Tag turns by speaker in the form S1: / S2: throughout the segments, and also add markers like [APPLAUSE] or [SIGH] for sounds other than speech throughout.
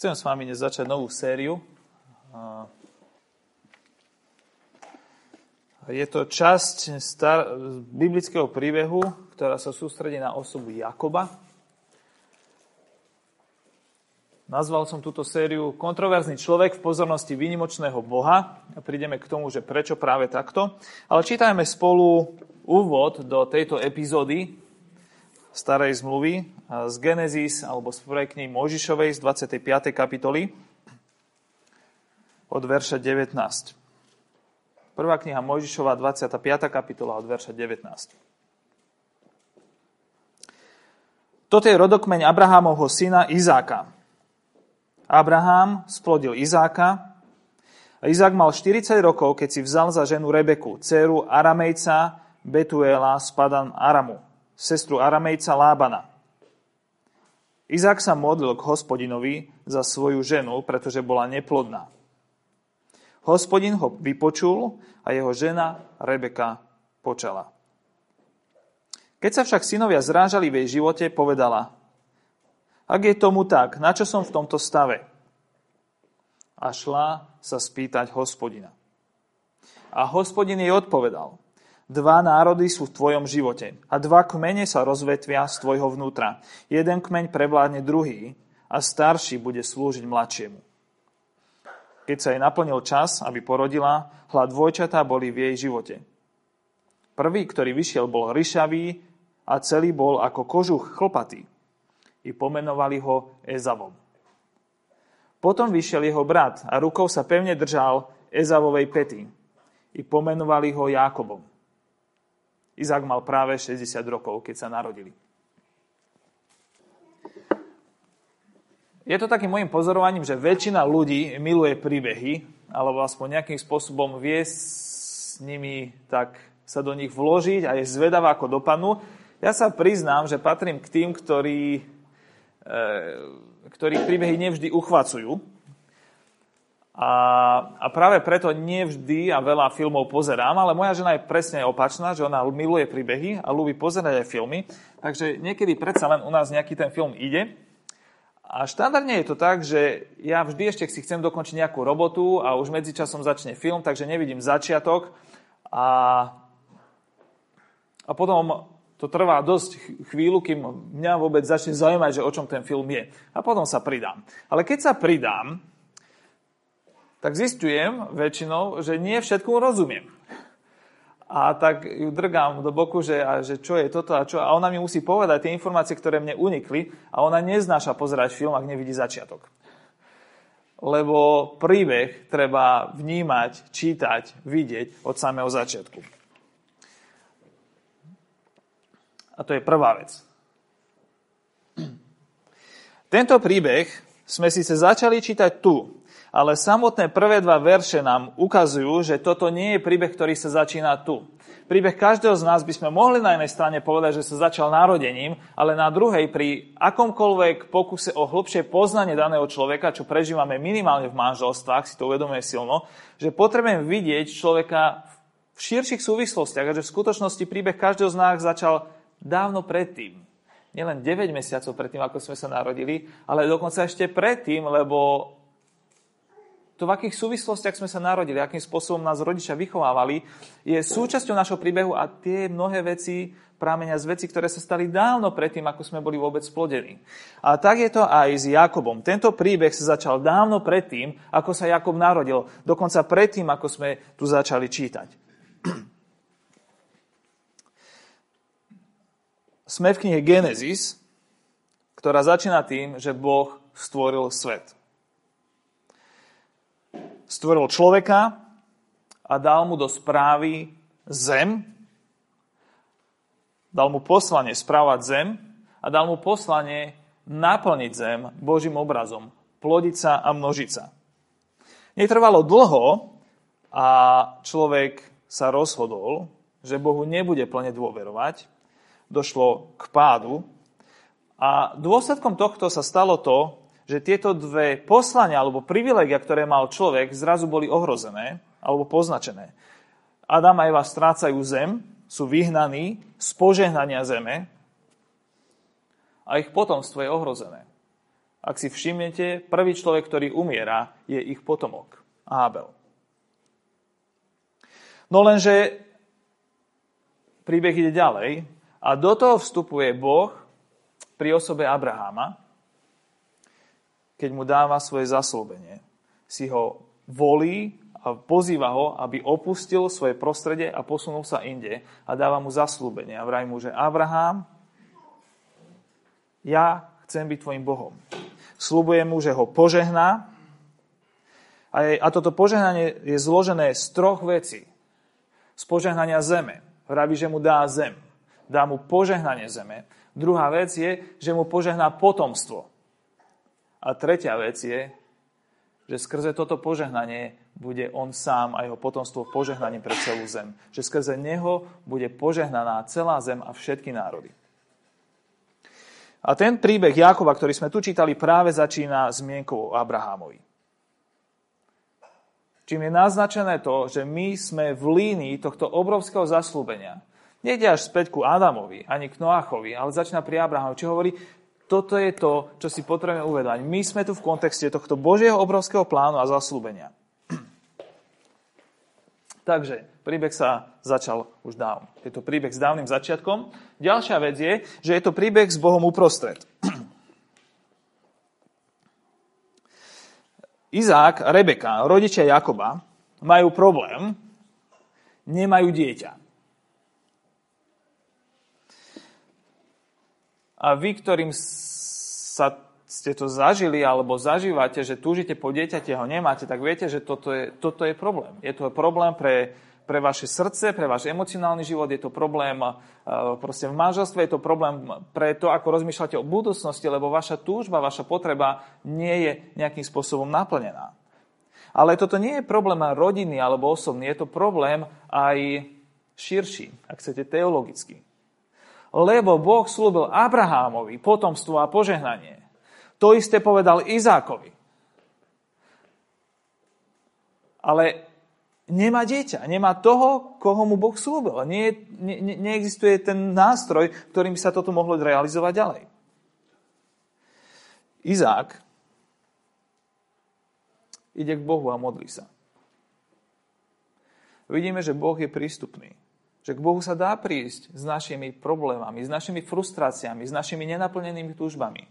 S1: Chcem s vami dnes začať novú sériu. Je to časť star- biblického príbehu, ktorá sa sústredí na osobu Jakoba. Nazval som túto sériu Kontroverzný človek v pozornosti výnimočného Boha. A prídeme k tomu, že prečo práve takto. Ale čítajme spolu úvod do tejto epizódy starej zmluvy z Genesis alebo z prvej knihy Mojžišovej z 25. kapitoly od verša 19. Prvá kniha Mojžišova, 25. kapitola od verša 19. Toto je rodokmeň Abrahámovho syna Izáka. Abraham splodil Izáka a Izák mal 40 rokov, keď si vzal za ženu Rebeku, dceru Aramejca Betuela z Padan Aramu sestru Aramejca Lábana. Izák sa modlil k hospodinovi za svoju ženu, pretože bola neplodná. Hospodin ho vypočul a jeho žena Rebeka počala. Keď sa však synovia zrážali v jej živote, povedala, ak je tomu tak, na čo som v tomto stave? A šla sa spýtať hospodina. A hospodin jej odpovedal, Dva národy sú v tvojom živote a dva kmene sa rozvetvia z tvojho vnútra. Jeden kmeň prevládne druhý a starší bude slúžiť mladšiemu. Keď sa jej naplnil čas, aby porodila, hlad dvojčatá boli v jej živote. Prvý, ktorý vyšiel, bol ryšavý a celý bol ako kožuch chlpatý. I pomenovali ho Ezavom. Potom vyšiel jeho brat a rukou sa pevne držal Ezavovej pety. I pomenovali ho Jákobom. Izák mal práve 60 rokov, keď sa narodili. Je to takým môjim pozorovaním, že väčšina ľudí miluje príbehy, alebo aspoň nejakým spôsobom vie s nimi tak sa do nich vložiť a je zvedavá, ako dopadnú. Ja sa priznám, že patrím k tým, ktorí, e, ktorí príbehy nevždy uchvacujú. A, a práve preto nevždy a veľa filmov pozerám, ale moja žena je presne opačná, že ona miluje príbehy a ľúbi pozerať aj filmy, takže niekedy predsa len u nás nejaký ten film ide. A štandardne je to tak, že ja vždy ešte si chcem dokončiť nejakú robotu a už medzičasom začne film, takže nevidím začiatok a, a potom to trvá dosť chvíľu, kým mňa vôbec začne zaujímať, že o čom ten film je. A potom sa pridám. Ale keď sa pridám, tak zistujem väčšinou, že nie všetko rozumiem. A tak ju drgám do boku, že, a, že čo je toto a čo. A ona mi musí povedať tie informácie, ktoré mne unikli a ona neznáša pozerať film, ak nevidí začiatok. Lebo príbeh treba vnímať, čítať, vidieť od samého začiatku. A to je prvá vec. Tento príbeh sme síce začali čítať tu, ale samotné prvé dva verše nám ukazujú, že toto nie je príbeh, ktorý sa začína tu. Príbeh každého z nás by sme mohli na jednej strane povedať, že sa začal narodením, ale na druhej pri akomkoľvek pokuse o hlbšie poznanie daného človeka, čo prežívame minimálne v manželstvách, si to uvedomuje silno, že potrebujeme vidieť človeka v širších súvislostiach a že v skutočnosti príbeh každého z nás začal dávno predtým. Nielen 9 mesiacov predtým, ako sme sa narodili, ale dokonca ešte predtým, lebo to, v akých súvislostiach sme sa narodili, akým spôsobom nás rodičia vychovávali, je súčasťou našho príbehu a tie mnohé veci prámenia z veci, ktoré sa stali dávno predtým, ako sme boli vôbec splodení. A tak je to aj s Jakobom. Tento príbeh sa začal dávno predtým, ako sa Jakob narodil. Dokonca predtým, ako sme tu začali čítať. Sme v knihe Genesis, ktorá začína tým, že Boh stvoril svet stvoril človeka a dal mu do správy zem, dal mu poslanie správať zem a dal mu poslanie naplniť zem Božím obrazom, plodiť sa a množiť sa. Netrvalo dlho a človek sa rozhodol, že Bohu nebude plne dôverovať. Došlo k pádu a dôsledkom tohto sa stalo to, že tieto dve poslania alebo privilegia, ktoré mal človek, zrazu boli ohrozené alebo poznačené. Adam a Eva strácajú zem, sú vyhnaní z požehnania zeme a ich potomstvo je ohrozené. Ak si všimnete, prvý človek, ktorý umiera, je ich potomok, Ábel. No lenže príbeh ide ďalej a do toho vstupuje Boh pri osobe Abraháma, keď mu dáva svoje zaslúbenie. Si ho volí a pozýva ho, aby opustil svoje prostredie a posunul sa inde a dáva mu zaslúbenie. A vraj mu, že Abraham, ja chcem byť tvojim Bohom. Slúbuje mu, že ho požehná. A, je, a toto požehnanie je zložené z troch vecí. Z požehnania zeme. Vraví, že mu dá zem. Dá mu požehnanie zeme. Druhá vec je, že mu požehná potomstvo. A tretia vec je, že skrze toto požehnanie bude on sám a jeho potomstvo požehnaním pre celú zem. Že skrze neho bude požehnaná celá zem a všetky národy. A ten príbeh Jákova, ktorý sme tu čítali, práve začína zmienkou o Abrahámovi. Čím je naznačené to, že my sme v línii tohto obrovského zaslúbenia. Nejde až späť ku Adamovi, ani k Noachovi, ale začína pri Abrahamovi, čo hovorí, toto je to, čo si potrebujeme uvedať. My sme tu v kontexte tohto Božieho obrovského plánu a zaslúbenia. [CLEARS THROAT] Takže príbeh sa začal už dávno. Je to príbeh s dávnym začiatkom. Ďalšia vec je, že je to príbeh s Bohom uprostred. [CLEARS THROAT] Izák a Rebeka, rodičia Jakoba, majú problém, nemajú dieťa. A vy, ktorým sa ste to zažili alebo zažívate, že túžite po dieťate, ho nemáte, tak viete, že toto je, toto je problém. Je to problém pre, pre vaše srdce, pre váš emocionálny život, je to problém proste v manželstve, je to problém pre to, ako rozmýšľate o budúcnosti, lebo vaša túžba, vaša potreba nie je nejakým spôsobom naplnená. Ale toto nie je problém rodiny alebo osobný, je to problém aj širší, ak chcete teologicky lebo Boh slúbil Abrahámovi potomstvo a požehnanie. To isté povedal Izákovi. Ale nemá dieťa, nemá toho, koho mu Boh slúbil. Nie, ne, neexistuje ten nástroj, ktorým sa toto mohlo realizovať ďalej. Izák ide k Bohu a modlí sa. Vidíme, že Boh je prístupný. Že k Bohu sa dá prísť s našimi problémami, s našimi frustráciami, s našimi nenaplnenými túžbami.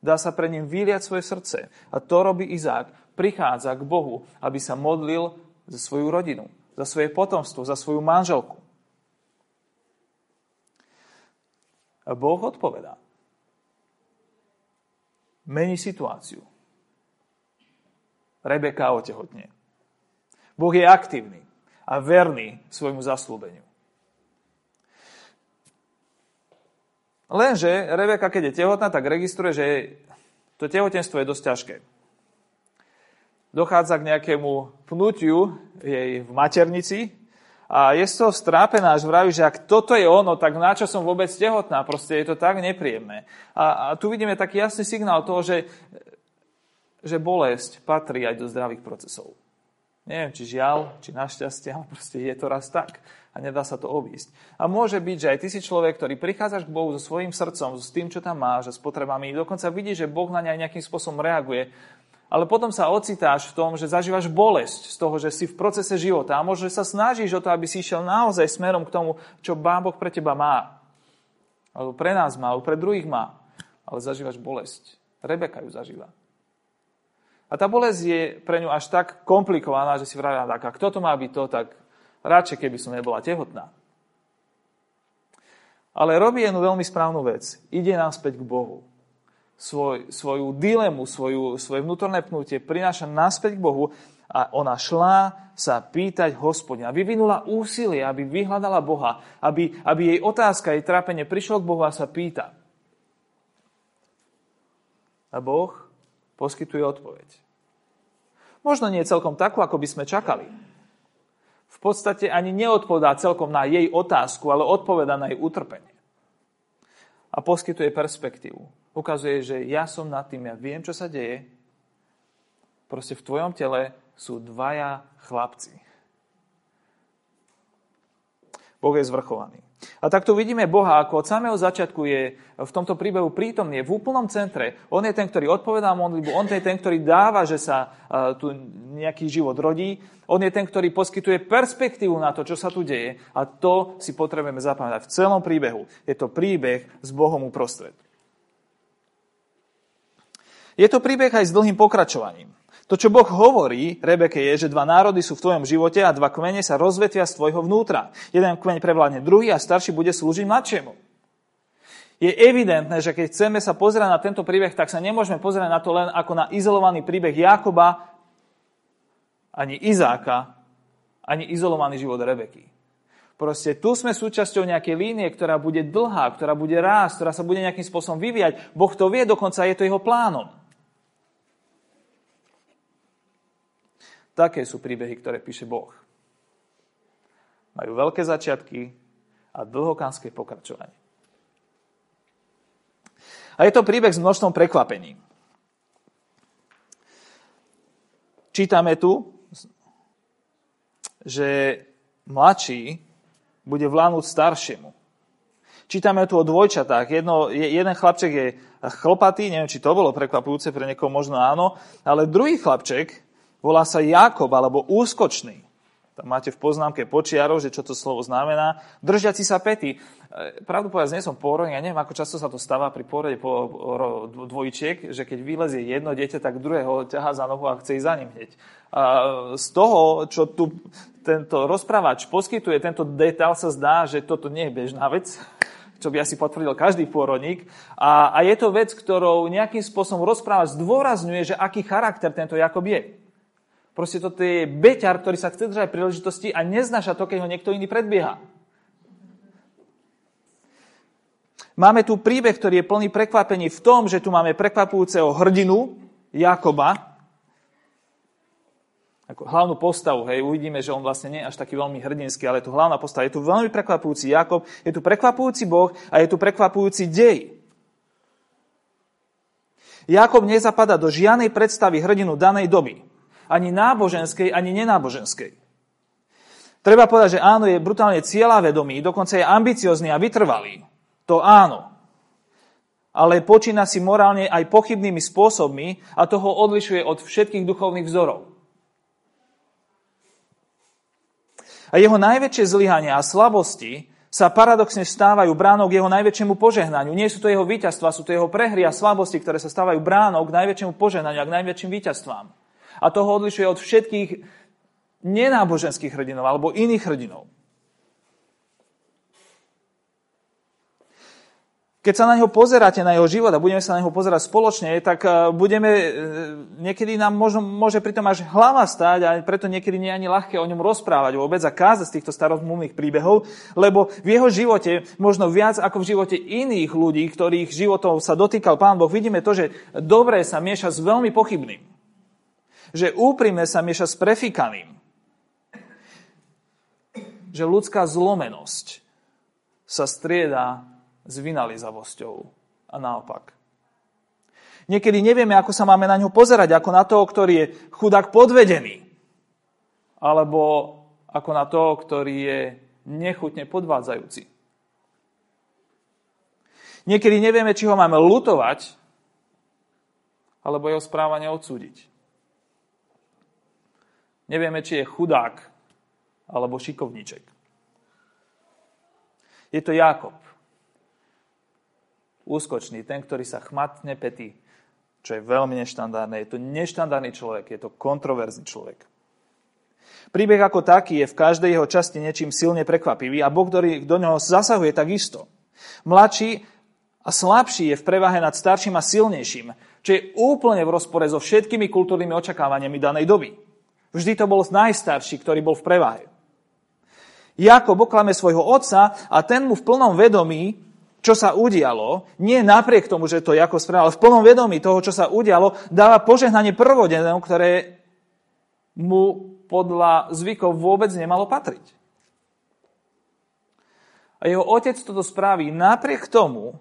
S1: Dá sa pre ním vyliať svoje srdce. A to robí Izák. Prichádza k Bohu, aby sa modlil za svoju rodinu, za svoje potomstvo, za svoju manželku. A Boh odpovedá. Mení situáciu. Rebeka otehotne. Boh je aktívny a verný svojmu zaslúbeniu. Lenže Rebeka, keď je tehotná, tak registruje, že to tehotenstvo je dosť ťažké. Dochádza k nejakému pnutiu jej v maternici a je z toho strápená, až vraví, že ak toto je ono, tak na čo som vôbec tehotná? Proste je to tak nepríjemné. A, a tu vidíme taký jasný signál toho, že, že bolesť patrí aj do zdravých procesov. Neviem, či žiaľ, či našťastie, ale proste je to raz tak a nedá sa to obísť. A môže byť, že aj ty si človek, ktorý prichádzaš k Bohu so svojím srdcom, s tým, čo tam máš, s potrebami, dokonca vidíš, že Boh na ne aj nejakým spôsobom reaguje, ale potom sa ocitáš v tom, že zažívaš bolesť z toho, že si v procese života a možno sa snažíš o to, aby si išiel naozaj smerom k tomu, čo Pán Boh pre teba má. Alebo pre nás má, alebo pre druhých má. Ale zažívaš bolesť. Rebeka ju zažíva. A tá bolesť je pre ňu až tak komplikovaná, že si vravia, tak a kto to má byť to, tak radšej, keby som nebola tehotná. Ale robí jednu veľmi správnu vec. Ide naspäť k Bohu. Svoj, svoju dilemu, svoju, svoje vnútorné pnutie prináša naspäť k Bohu a ona šla sa pýtať hospodina. Vyvinula úsilie, aby vyhľadala Boha, aby, aby jej otázka, jej trápenie prišlo k Bohu a sa pýta. A Boh poskytuje odpoveď. Možno nie celkom takú, ako by sme čakali. V podstate ani neodpovedá celkom na jej otázku, ale odpoveda na jej utrpenie. A poskytuje perspektívu. Ukazuje, že ja som nad tým, ja viem, čo sa deje. Proste v tvojom tele sú dvaja chlapci. Boh je zvrchovaný. A takto vidíme Boha, ako od samého začiatku je v tomto príbehu prítomný, je v úplnom centre. On je ten, ktorý odpovedá modlitbu, on je ten, ktorý dáva, že sa tu nejaký život rodí. On je ten, ktorý poskytuje perspektívu na to, čo sa tu deje. A to si potrebujeme zapamätať v celom príbehu. Je to príbeh s Bohom uprostred. Je to príbeh aj s dlhým pokračovaním. To, čo Boh hovorí Rebeke, je, že dva národy sú v tvojom živote a dva kmene sa rozvetvia z tvojho vnútra. Jeden kmeň prevládne druhý a starší bude slúžiť mladšiemu. Je evidentné, že keď chceme sa pozerať na tento príbeh, tak sa nemôžeme pozerať na to len ako na izolovaný príbeh Jakoba, ani Izáka, ani izolovaný život Rebeky. Proste tu sme súčasťou nejakej línie, ktorá bude dlhá, ktorá bude rásť, ktorá sa bude nejakým spôsobom vyvíjať. Boh to vie, dokonca je to jeho plánom. Také sú príbehy, ktoré píše Boh. Majú veľké začiatky a dlhokánske pokračovanie. A je to príbeh s množstvom prekvapení. Čítame tu, že mladší bude vládnuť staršiemu. Čítame tu o dvojčatách. Jedno, jeden chlapček je chlpatý, neviem, či to bolo prekvapujúce, pre niekoho možno áno, ale druhý chlapček Volá sa Jakob alebo úskočný. Tam máte v poznámke počiarov, že čo to slovo znamená. Držiaci sa pety. E, pravdu povedať, nie som pôrodník, ja neviem, ako často sa to stáva pri pôrode po dvojčiek, že keď vylezie jedno dieťa, tak druhého ťahá za nohu a chce ísť za ním hneď. A z toho, čo tu tento rozprávač poskytuje, tento detail sa zdá, že toto nie je bežná vec, čo by asi potvrdil každý pôrodník. A, a je to vec, ktorou nejakým spôsobom rozprávač zdôrazňuje, že aký charakter tento Jakob je. Proste toto je beťar, ktorý sa chce držať príležitosti a neznáša to, keď ho niekto iný predbieha. Máme tu príbeh, ktorý je plný prekvapení v tom, že tu máme prekvapujúceho hrdinu Jakoba, ako hlavnú postavu, hej, uvidíme, že on vlastne nie je až taký veľmi hrdinský, ale je tu hlavná postava. Je tu veľmi prekvapujúci Jakob, je tu prekvapujúci Boh a je tu prekvapujúci dej. Jakob nezapada do žiadnej predstavy hrdinu danej doby ani náboženskej, ani nenáboženskej. Treba povedať, že áno, je brutálne cieľavedomý, dokonca je ambiciozný a vytrvalý. To áno. Ale počína si morálne aj pochybnými spôsobmi a toho odlišuje od všetkých duchovných vzorov. A jeho najväčšie zlyhania a slabosti sa paradoxne stávajú bránou k jeho najväčšiemu požehnaniu. Nie sú to jeho víťazstva, sú to jeho prehry a slabosti, ktoré sa stávajú bránou k najväčšiemu požehnaniu a k najväčším víťazstvám a toho odlišuje od všetkých nenáboženských hrdinov alebo iných hrdinov. Keď sa na neho pozeráte, na jeho život a budeme sa na neho pozerať spoločne, tak e, budeme, e, niekedy nám možno, môže pritom až hlava stáť a preto niekedy nie je ani ľahké o ňom rozprávať vôbec a kázať z týchto starozmluvných príbehov, lebo v jeho živote, možno viac ako v živote iných ľudí, ktorých životov sa dotýkal Pán Boh, vidíme to, že dobré sa mieša s veľmi pochybným že úprimné sa mieša s prefikaným. Že ľudská zlomenosť sa strieda s vynalizavosťou a naopak. Niekedy nevieme, ako sa máme na ňu pozerať, ako na toho, ktorý je chudák podvedený, alebo ako na toho, ktorý je nechutne podvádzajúci. Niekedy nevieme, či ho máme lutovať, alebo jeho správanie odsúdiť. Nevieme, či je chudák alebo šikovníček. Je to Jakob. Úskočný, ten, ktorý sa chmatne petí, čo je veľmi neštandardné. Je to neštandardný človek, je to kontroverzný človek. Príbeh ako taký je v každej jeho časti niečím silne prekvapivý a Boh, ktorý do neho zasahuje takisto. Mladší a slabší je v prevahe nad starším a silnejším, čo je úplne v rozpore so všetkými kultúrnymi očakávaniami danej doby. Vždy to bol najstarší, ktorý bol v prevahe. Jakob oklame svojho otca a ten mu v plnom vedomí, čo sa udialo, nie napriek tomu, že to Jakob spravil, ale v plnom vedomí toho, čo sa udialo, dáva požehnanie prvodenému, ktoré mu podľa zvykov vôbec nemalo patriť. A jeho otec toto spraví napriek tomu,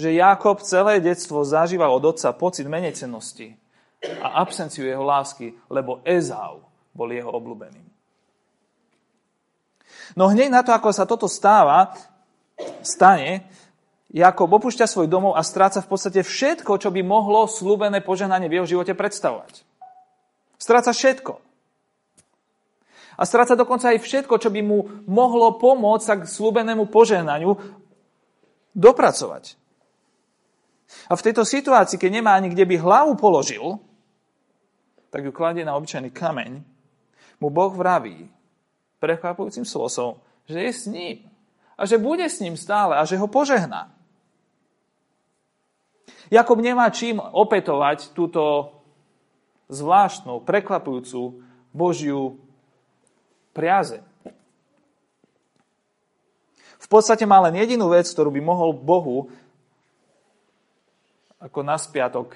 S1: že Jakob celé detstvo zažíval od otca pocit menecenosti a absenciu jeho lásky, lebo Ezau bol jeho obľúbeným. No hneď na to, ako sa toto stáva, stane, Jakob opúšťa svoj domov a stráca v podstate všetko, čo by mohlo slúbené požehnanie v jeho živote predstavovať. Stráca všetko. A stráca dokonca aj všetko, čo by mu mohlo pomôcť sa k slúbenému požehnaniu dopracovať. A v tejto situácii, keď nemá ani kde by hlavu položil, tak ju kladie na obyčajný kameň, mu Boh vraví prekvapujúcim slosom, že je s ním a že bude s ním stále a že ho požehná. Jakob nemá čím opetovať túto zvláštnu, prekvapujúcu Božiu priaze. V podstate má len jedinú vec, ktorú by mohol Bohu ako na spiatok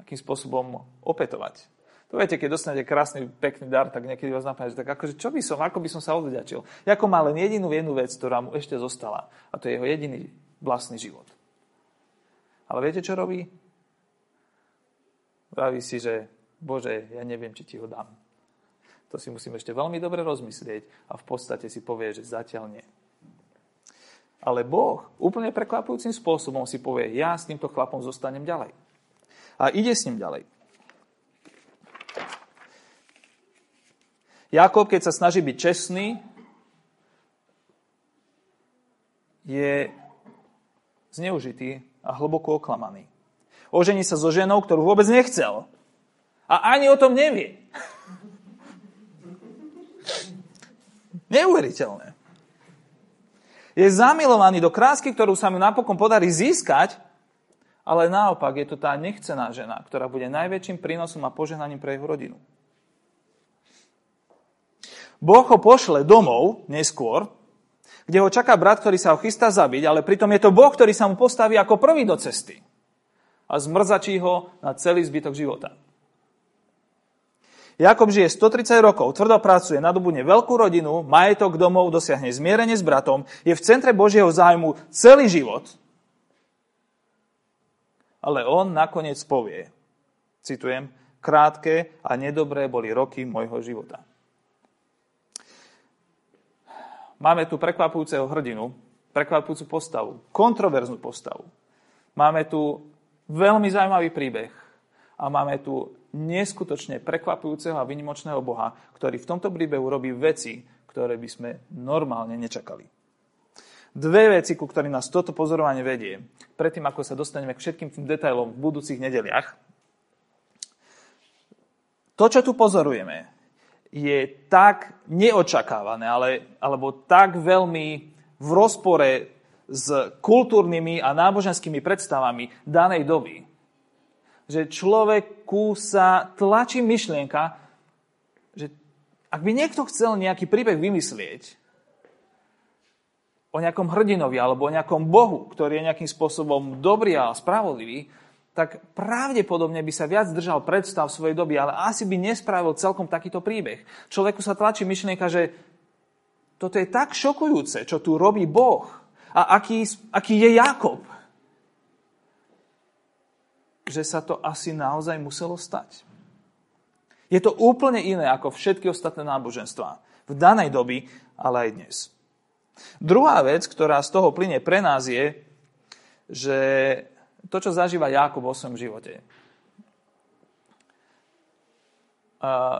S1: akým spôsobom opetovať. To viete, keď dostanete krásny, pekný dar, tak niekedy vás napadne, že tak akože čo by som, ako by som sa odvďačil. Jako má len jedinú jednu vec, ktorá mu ešte zostala. A to je jeho jediný vlastný život. Ale viete, čo robí? Praví si, že Bože, ja neviem, či ti ho dám. To si musím ešte veľmi dobre rozmyslieť a v podstate si povie, že zatiaľ nie. Ale Boh úplne prekvapujúcim spôsobom si povie, ja s týmto chlapom zostanem ďalej. A ide s ním ďalej. Jakob, keď sa snaží byť čestný, je zneužitý a hlboko oklamaný. Ožení sa so ženou, ktorú vôbec nechcel. A ani o tom nevie. [LAUGHS] Neuveriteľné. Je zamilovaný do krásky, ktorú sa mu napokon podarí získať, ale naopak je to tá nechcená žena, ktorá bude najväčším prínosom a požehnaním pre jeho rodinu. Boh ho pošle domov neskôr, kde ho čaká brat, ktorý sa ho chystá zabiť, ale pritom je to Boh, ktorý sa mu postaví ako prvý do cesty a zmrzačí ho na celý zbytok života. Jakob žije 130 rokov, tvrdo pracuje, nadobudne veľkú rodinu, majetok domov, dosiahne zmierenie s bratom, je v centre Božieho zájmu celý život. Ale on nakoniec povie, citujem, krátke a nedobré boli roky môjho života. Máme tu prekvapujúceho hrdinu, prekvapujúcu postavu, kontroverznú postavu. Máme tu veľmi zaujímavý príbeh a máme tu neskutočne prekvapujúceho a vynimočného Boha, ktorý v tomto príbehu robí veci, ktoré by sme normálne nečakali. Dve veci, ku ktorým nás toto pozorovanie vedie, predtým ako sa dostaneme k všetkým tým detailom v budúcich nedeliach. To, čo tu pozorujeme, je tak neočakávané, ale, alebo tak veľmi v rozpore s kultúrnymi a náboženskými predstavami danej doby, že človeku sa tlačí myšlienka, že ak by niekto chcel nejaký príbeh vymyslieť o nejakom hrdinovi alebo o nejakom bohu, ktorý je nejakým spôsobom dobrý a spravodlivý, tak pravdepodobne by sa viac držal predstav svojej doby, ale asi by nespravil celkom takýto príbeh. Človeku sa tlačí myšlienka, že toto je tak šokujúce, čo tu robí Boh a aký, aký je Jakob, že sa to asi naozaj muselo stať. Je to úplne iné ako všetky ostatné náboženstvá v danej doby, ale aj dnes. Druhá vec, ktorá z toho plyne pre nás je, že to, čo zažíva Jákob vo svojom živote.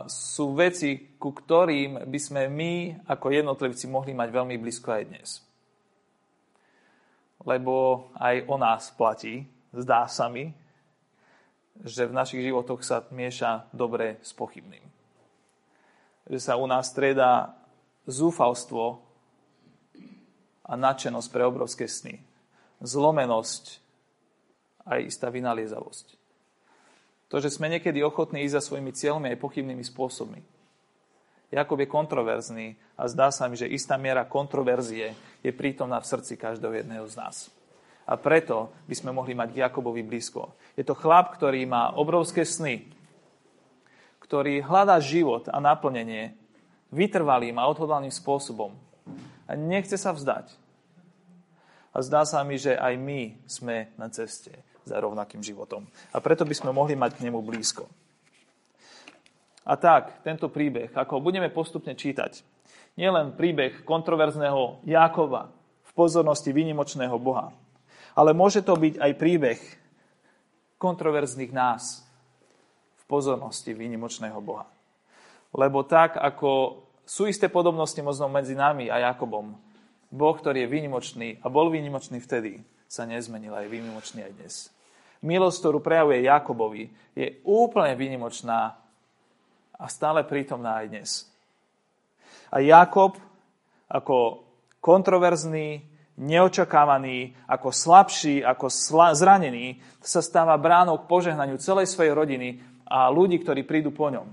S1: Sú veci, ku ktorým by sme my ako jednotlivci mohli mať veľmi blízko aj dnes. Lebo aj o nás platí, zdá sa mi, že v našich životoch sa mieša dobre s pochybným. Že sa u nás strieda zúfalstvo a nadšenosť pre obrovské sny. Zlomenosť aj istá vynaliezavosť. To, že sme niekedy ochotní ísť za svojimi cieľmi aj pochybnými spôsobmi. Jakob je kontroverzný a zdá sa mi, že istá miera kontroverzie je prítomná v srdci každého jedného z nás. A preto by sme mohli mať k Jakobovi blízko. Je to chlap, ktorý má obrovské sny, ktorý hľadá život a naplnenie vytrvalým a odhodlaným spôsobom. A nechce sa vzdať. A zdá sa mi, že aj my sme na ceste za rovnakým životom. A preto by sme mohli mať k nemu blízko. A tak, tento príbeh, ako ho budeme postupne čítať, Nielen príbeh kontroverzného Jákova v pozornosti výnimočného Boha, ale môže to byť aj príbeh kontroverzných nás v pozornosti výnimočného Boha. Lebo tak, ako sú isté podobnosti možno medzi nami a Jakobom, Boh, ktorý je výnimočný a bol výnimočný vtedy, sa nezmenil a je výnimočný aj dnes. Milosť, ktorú prejavuje Jakobovi, je úplne výnimočná a stále prítomná aj dnes. A Jakob ako kontroverzný, neočakávaný, ako slabší, ako sla- zranený, sa stáva bránou k požehnaniu celej svojej rodiny a ľudí, ktorí prídu po ňom.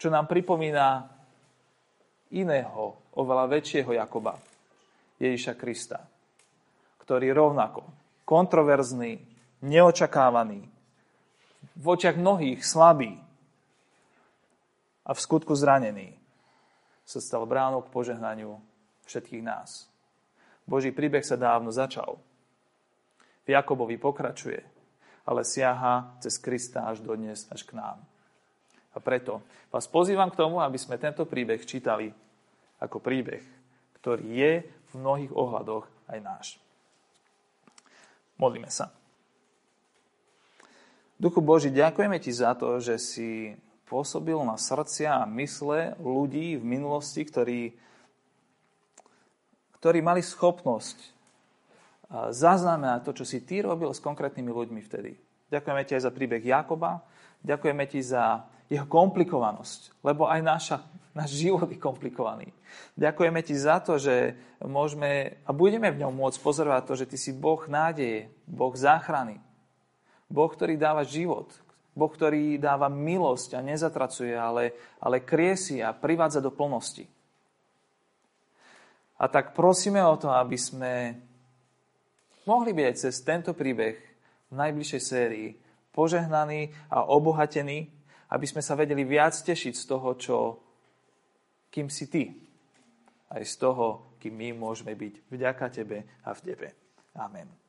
S1: Čo nám pripomína iného, oveľa väčšieho Jakoba, Ježiša Krista, ktorý rovnako kontroverzný, neočakávaný, v očiach mnohých slabý a v skutku zranený, sa stal bránou k požehnaniu všetkých nás. Boží príbeh sa dávno začal. V Jakobovi pokračuje, ale siaha cez Krista až do dnes, až k nám. A preto vás pozývam k tomu, aby sme tento príbeh čítali ako príbeh, ktorý je v mnohých ohľadoch aj náš. Modlíme sa. Duchu Boží, ďakujeme Ti za to, že si pôsobil na srdcia a mysle ľudí v minulosti, ktorí, ktorí mali schopnosť zaznamenať to, čo si Ty robil s konkrétnymi ľuďmi vtedy. Ďakujeme Ti aj za príbeh Jakoba, ďakujeme Ti za jeho komplikovanosť, lebo aj naša, náš život je komplikovaný. Ďakujeme ti za to, že môžeme a budeme v ňom môcť pozorovať to, že ty si Boh nádeje, Boh záchrany, Boh, ktorý dáva život, Boh, ktorý dáva milosť a nezatracuje, ale, ale kriesi a privádza do plnosti. A tak prosíme o to, aby sme mohli byť cez tento príbeh v najbližšej sérii požehnaní a obohatení aby sme sa vedeli viac tešiť z toho, čo, kým si ty. Aj z toho, kým my môžeme byť vďaka tebe a v tebe. Amen.